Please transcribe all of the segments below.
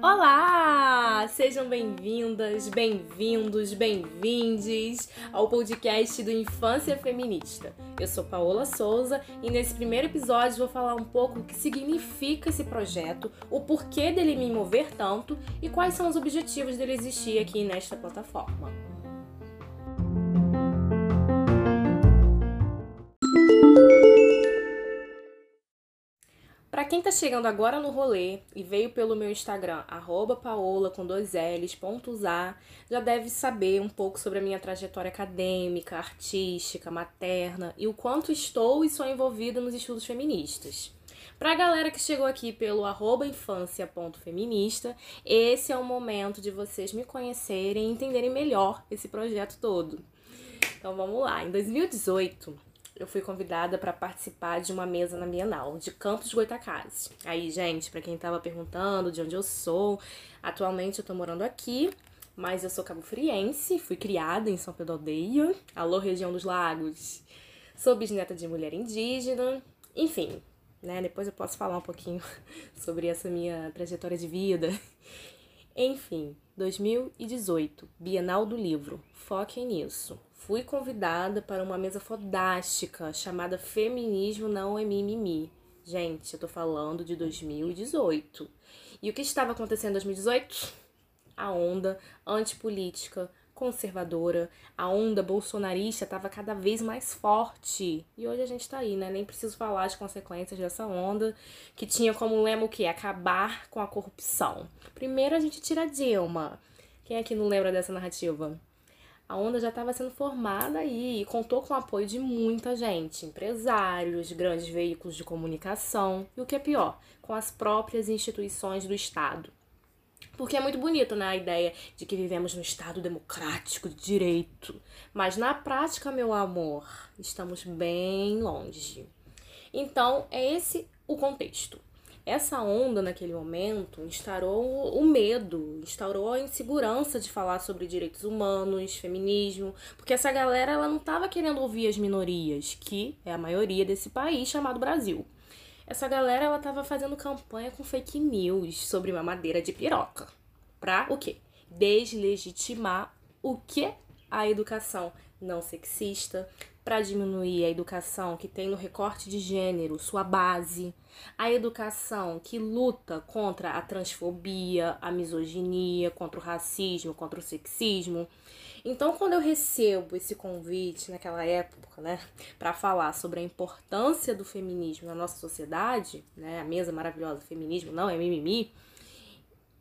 Olá! Sejam bem-vindas, bem-vindos, bem-vindes ao podcast do Infância Feminista. Eu sou Paola Souza e nesse primeiro episódio vou falar um pouco o que significa esse projeto, o porquê dele me mover tanto e quais são os objetivos dele existir aqui nesta plataforma. Quem tá chegando agora no rolê e veio pelo meu Instagram, arroba paola com dois L's, já deve saber um pouco sobre a minha trajetória acadêmica, artística, materna e o quanto estou e sou envolvida nos estudos feministas. Pra galera que chegou aqui pelo arroba infância.feminista, esse é o momento de vocês me conhecerem e entenderem melhor esse projeto todo. Então vamos lá, em 2018 eu fui convidada para participar de uma mesa na Bienal de Campos Goitacazes. Aí, gente, para quem tava perguntando de onde eu sou, atualmente eu tô morando aqui, mas eu sou cabo-friense, fui criada em São Pedro Aldeia, alô região dos lagos. Sou bisneta de mulher indígena, enfim, né? Depois eu posso falar um pouquinho sobre essa minha trajetória de vida. Enfim, 2018, Bienal do Livro. Foquem nisso fui convidada para uma mesa fodástica chamada Feminismo Não é Mimimi. Gente, eu tô falando de 2018. E o que estava acontecendo em 2018? A onda antipolítica, conservadora, a onda bolsonarista estava cada vez mais forte. E hoje a gente tá aí, né? Nem preciso falar as consequências dessa onda, que tinha como lema o quê? Acabar com a corrupção. Primeiro a gente tira Dilma. Quem que não lembra dessa narrativa? a onda já estava sendo formada aí e contou com o apoio de muita gente, empresários, grandes veículos de comunicação e o que é pior, com as próprias instituições do Estado. Porque é muito bonito, né, a ideia de que vivemos num Estado democrático de direito. Mas na prática, meu amor, estamos bem longe. Então, é esse o contexto. Essa onda, naquele momento, instaurou o medo, instaurou a insegurança de falar sobre direitos humanos, feminismo, porque essa galera ela não estava querendo ouvir as minorias, que é a maioria desse país chamado Brasil. Essa galera ela estava fazendo campanha com fake news sobre mamadeira de piroca. Pra o quê? Deslegitimar o que? A educação não sexista, para diminuir a educação que tem no recorte de gênero sua base, a educação que luta contra a transfobia, a misoginia, contra o racismo, contra o sexismo. Então, quando eu recebo esse convite naquela época, né, para falar sobre a importância do feminismo na nossa sociedade, né, a mesa maravilhosa feminismo não é mimimi,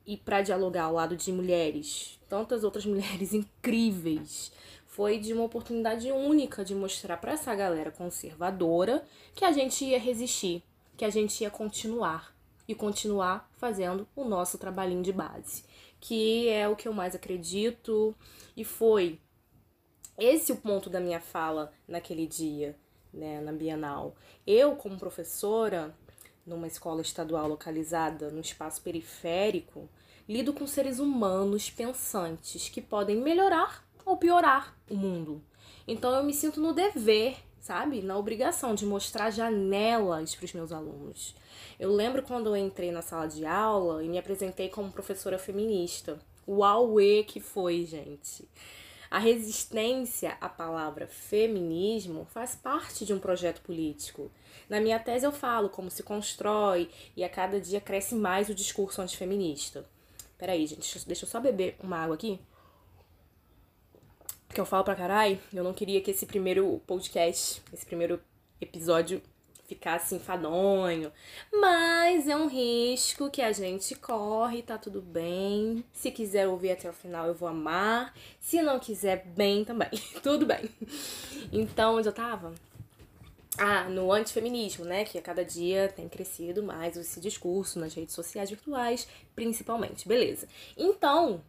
e para dialogar ao lado de mulheres, tantas outras mulheres incríveis foi de uma oportunidade única de mostrar para essa galera conservadora que a gente ia resistir, que a gente ia continuar e continuar fazendo o nosso trabalhinho de base, que é o que eu mais acredito e foi esse o ponto da minha fala naquele dia, né, na Bienal. Eu, como professora, numa escola estadual localizada no espaço periférico, lido com seres humanos pensantes que podem melhorar ou piorar o mundo. Então eu me sinto no dever, sabe? Na obrigação de mostrar janelas para os meus alunos. Eu lembro quando eu entrei na sala de aula e me apresentei como professora feminista. O auê que foi, gente. A resistência à palavra feminismo faz parte de um projeto político. Na minha tese eu falo como se constrói e a cada dia cresce mais o discurso antifeminista. Peraí, gente, deixa eu só beber uma água aqui que eu falo pra caralho, eu não queria que esse primeiro podcast, esse primeiro episódio ficasse enfadonho. Mas é um risco que a gente corre, tá tudo bem. Se quiser ouvir até o final, eu vou amar. Se não quiser, bem também. tudo bem. Então, onde eu tava? Ah, no antifeminismo, né? Que a cada dia tem crescido mais esse discurso nas redes sociais virtuais, principalmente. Beleza. Então,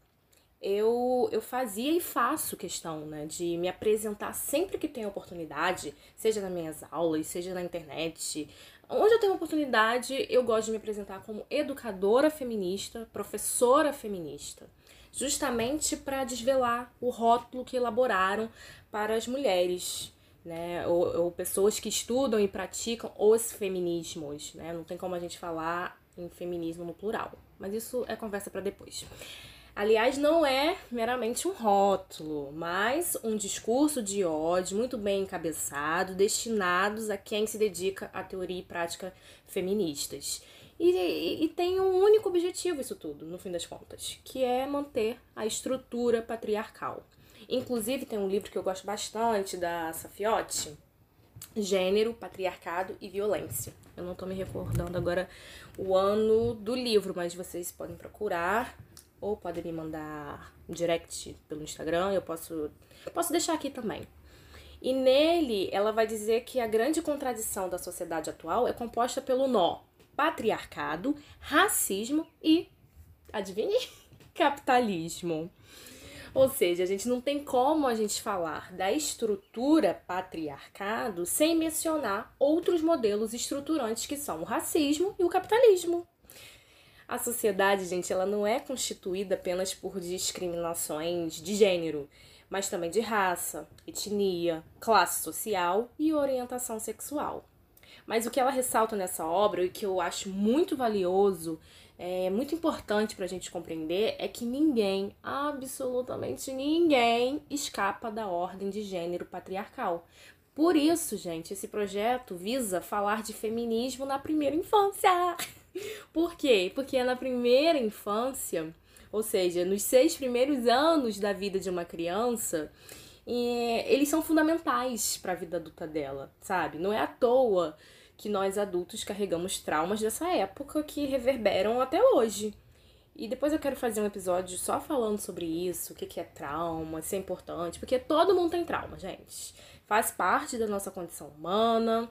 eu, eu fazia e faço questão né, de me apresentar sempre que tenho oportunidade, seja nas minhas aulas, seja na internet. Onde eu tenho oportunidade, eu gosto de me apresentar como educadora feminista, professora feminista, justamente para desvelar o rótulo que elaboraram para as mulheres né? Ou, ou, pessoas que estudam e praticam os feminismos, né? Não tem como a gente falar em feminismo no plural, mas isso é conversa para depois. Aliás, não é meramente um rótulo, mas um discurso de ódio muito bem encabeçado, destinados a quem se dedica à teoria e prática feministas. E, e, e, tem um único objetivo isso tudo, no fim das contas, que é manter a estrutura patriarcal. Inclusive, tem um livro que eu gosto bastante da Safiotti, Gênero, Patriarcado e Violência. Eu não tô me recordando agora o ano do livro, mas vocês podem procurar ou podem me mandar direct pelo Instagram, eu posso, posso deixar aqui também. E nele, ela vai dizer que a grande contradição da sociedade atual é composta pelo nó patriarcado, racismo e, adivinhe, capitalismo. Ou seja, a gente não tem como a gente falar da estrutura patriarcado sem mencionar outros modelos estruturantes que são o racismo e o capitalismo. A sociedade, gente, ela não é constituída apenas por discriminações de gênero, mas também de raça, etnia, classe social e orientação sexual. Mas o que ela ressalta nessa obra e que eu acho muito valioso, é muito importante para a gente compreender, é que ninguém, absolutamente ninguém, escapa da ordem de gênero patriarcal. Por isso, gente, esse projeto visa falar de feminismo na primeira infância. Por quê? Porque é na primeira infância, ou seja, nos seis primeiros anos da vida de uma criança, eles são fundamentais para a vida adulta dela, sabe? Não é à toa que nós adultos carregamos traumas dessa época que reverberam até hoje. E depois eu quero fazer um episódio só falando sobre isso, o que é trauma, se é importante, porque todo mundo tem trauma, gente. Faz parte da nossa condição humana,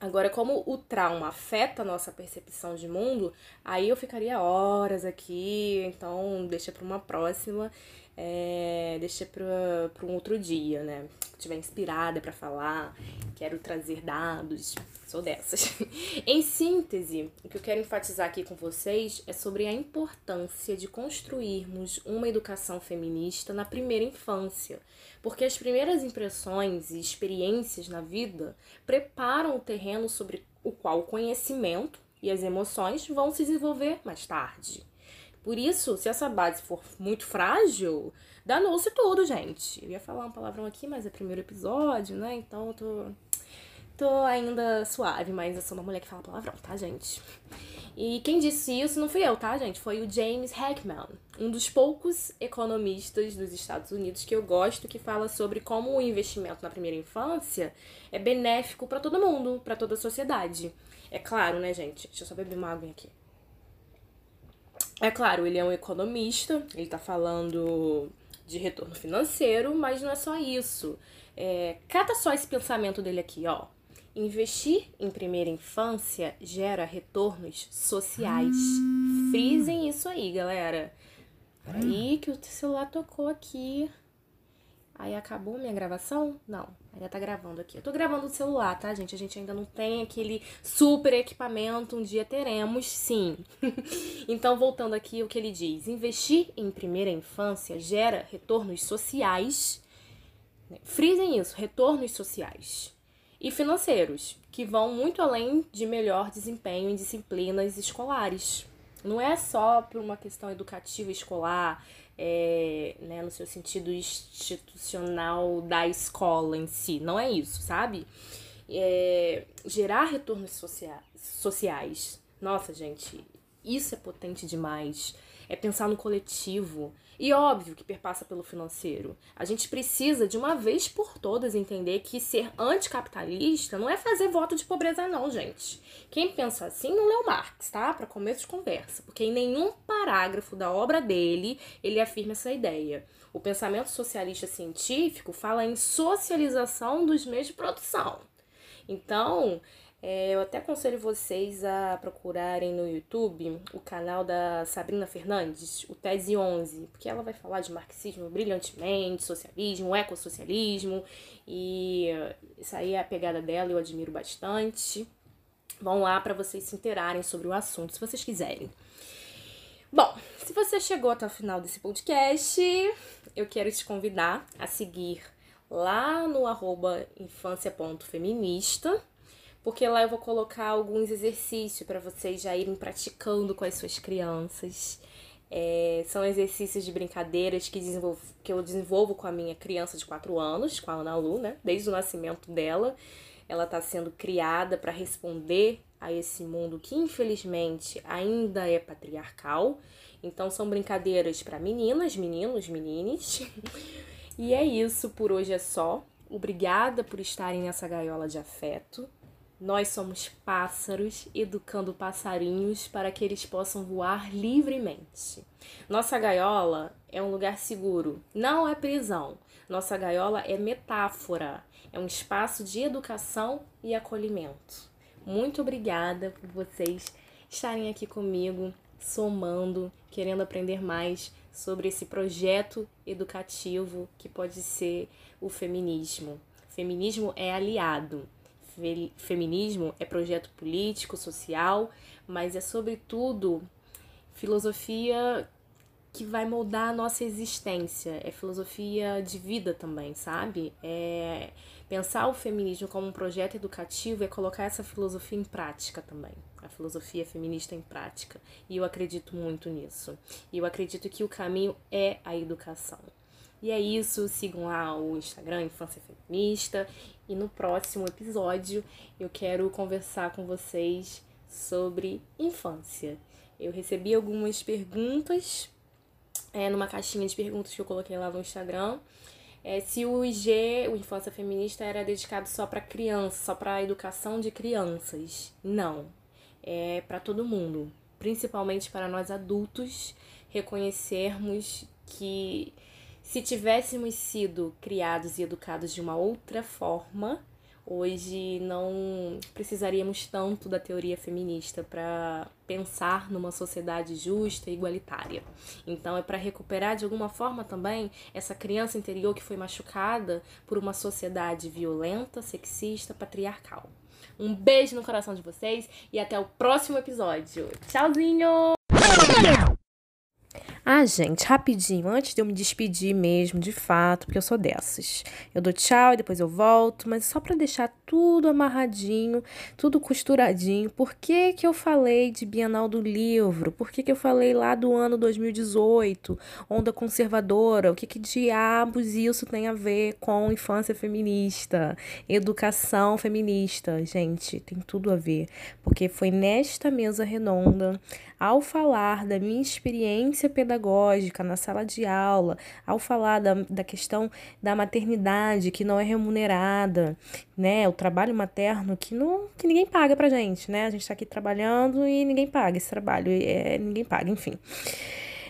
Agora, como o trauma afeta a nossa percepção de mundo, aí eu ficaria horas aqui, então deixa para uma próxima, é, deixa para um outro dia, né? Se tiver inspirada para falar, quero trazer dados, sou dessas. em síntese, o que eu quero enfatizar aqui com vocês é sobre a importância de construirmos uma educação feminista na primeira infância porque as primeiras impressões e experiências na vida preparam o terreno sobre o qual o conhecimento e as emoções vão se desenvolver mais tarde. Por isso, se essa base for muito frágil, danou-se tudo, gente. Eu ia falar um palavrão aqui, mas é primeiro episódio, né? Então eu tô, tô ainda suave, mas eu sou uma mulher que fala palavrão, tá, gente? E quem disse isso não fui eu, tá, gente? Foi o James Heckman, um dos poucos economistas dos Estados Unidos que eu gosto que fala sobre como o investimento na primeira infância é benéfico para todo mundo, para toda a sociedade. É claro, né, gente? Deixa eu só beber uma água aqui. É claro, ele é um economista, ele tá falando de retorno financeiro, mas não é só isso. É, cata só esse pensamento dele aqui, ó. Investir em primeira infância gera retornos sociais. Hum. Frisem isso aí, galera. Aí que o celular tocou aqui. Aí acabou minha gravação? Não, ainda tá gravando aqui. Eu tô gravando do celular, tá, gente? A gente ainda não tem aquele super equipamento. Um dia teremos, sim. então, voltando aqui, o que ele diz: investir em primeira infância gera retornos sociais. Frisem isso, retornos sociais e financeiros, que vão muito além de melhor desempenho em disciplinas escolares. Não é só por uma questão educativa escolar, é, né, no seu sentido institucional da escola em si. Não é isso, sabe? É, gerar retornos socia sociais. Nossa, gente, isso é potente demais. É pensar no coletivo, e óbvio que perpassa pelo financeiro. A gente precisa, de uma vez por todas, entender que ser anticapitalista não é fazer voto de pobreza, não, gente. Quem pensa assim não leu Marx, tá? Para começo de conversa. Porque em nenhum parágrafo da obra dele ele afirma essa ideia. O pensamento socialista científico fala em socialização dos meios de produção. Então, é, eu até aconselho vocês a procurarem no YouTube o canal da Sabrina Fernandes, o Tese 11, porque ela vai falar de marxismo brilhantemente, socialismo, ecossocialismo, e isso aí é a pegada dela, eu admiro bastante. Vão lá para vocês se interarem sobre o assunto, se vocês quiserem. Bom, se você chegou até o final desse podcast, eu quero te convidar a seguir lá no arroba infância.feminista, porque lá eu vou colocar alguns exercícios para vocês já irem praticando com as suas crianças. É, são exercícios de brincadeiras que, desenvolvo, que eu desenvolvo com a minha criança de 4 anos, com a Ana Lu, né? Desde o nascimento dela. Ela está sendo criada para responder a esse mundo que, infelizmente, ainda é patriarcal. Então, são brincadeiras para meninas, meninos, menines. e é isso, por hoje é só. Obrigada por estarem nessa gaiola de afeto. Nós somos pássaros educando passarinhos para que eles possam voar livremente. Nossa gaiola é um lugar seguro, não é prisão. Nossa gaiola é metáfora, é um espaço de educação e acolhimento. Muito obrigada por vocês estarem aqui comigo, somando, querendo aprender mais sobre esse projeto educativo que pode ser o feminismo. Feminismo é aliado feminismo é projeto político, social, mas é sobretudo filosofia que vai moldar a nossa existência, é filosofia de vida também, sabe? É pensar o feminismo como um projeto educativo é colocar essa filosofia em prática também, a filosofia feminista em prática. E eu acredito muito nisso. E eu acredito que o caminho é a educação. E é isso, sigam lá o Instagram Infância Feminista e no próximo episódio eu quero conversar com vocês sobre infância. Eu recebi algumas perguntas é, numa caixinha de perguntas que eu coloquei lá no Instagram. É, se o IG, o Infância Feminista, era dedicado só para crianças, só para educação de crianças. Não. É para todo mundo, principalmente para nós adultos reconhecermos que se tivéssemos sido criados e educados de uma outra forma, hoje não precisaríamos tanto da teoria feminista para pensar numa sociedade justa e igualitária. Então é para recuperar de alguma forma também essa criança interior que foi machucada por uma sociedade violenta, sexista, patriarcal. Um beijo no coração de vocês e até o próximo episódio. Tchauzinho! Ah, gente, rapidinho, antes de eu me despedir mesmo, de fato, porque eu sou dessas. Eu dou tchau e depois eu volto, mas só para deixar tudo amarradinho, tudo costuradinho. Por que que eu falei de Bienal do Livro? Por que que eu falei lá do ano 2018, onda conservadora? O que que diabos isso tem a ver com infância feminista, educação feminista? Gente, tem tudo a ver, porque foi nesta mesa redonda, ao falar da minha experiência pedagógica pedagógica, na sala de aula, ao falar da, da questão da maternidade que não é remunerada, né? O trabalho materno que, não, que ninguém paga pra gente, né? A gente tá aqui trabalhando e ninguém paga esse trabalho, é, ninguém paga, enfim.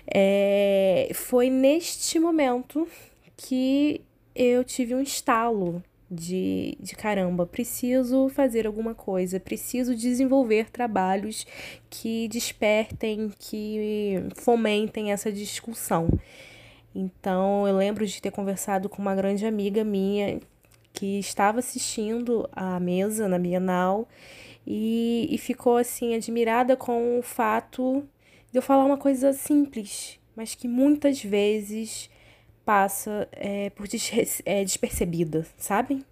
É, foi neste momento que eu tive um estalo de, de caramba, preciso fazer alguma coisa, preciso desenvolver trabalhos que despertem, que fomentem essa discussão. Então, eu lembro de ter conversado com uma grande amiga minha que estava assistindo a mesa na Bienal e, e ficou assim admirada com o fato de eu falar uma coisa simples, mas que muitas vezes passa é, por é, despercebida, sabe?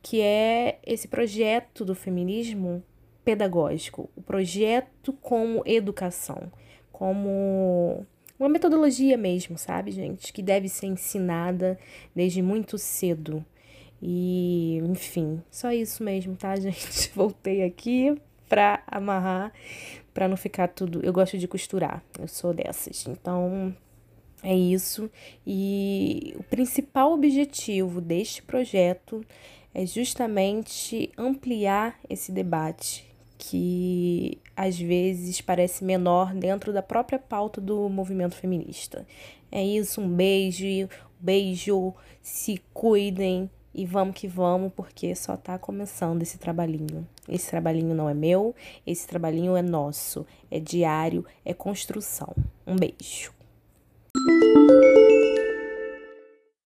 Que é esse projeto do feminismo pedagógico, o projeto como educação, como uma metodologia mesmo, sabe, gente? Que deve ser ensinada desde muito cedo. E, enfim, só isso mesmo, tá, gente? Voltei aqui pra amarrar, pra não ficar tudo. Eu gosto de costurar, eu sou dessas. Então, é isso. E o principal objetivo deste projeto é justamente ampliar esse debate que às vezes parece menor dentro da própria pauta do movimento feminista. É isso, um beijo, beijo, se cuidem e vamos que vamos, porque só tá começando esse trabalhinho. Esse trabalhinho não é meu, esse trabalhinho é nosso, é diário, é construção. Um beijo. Música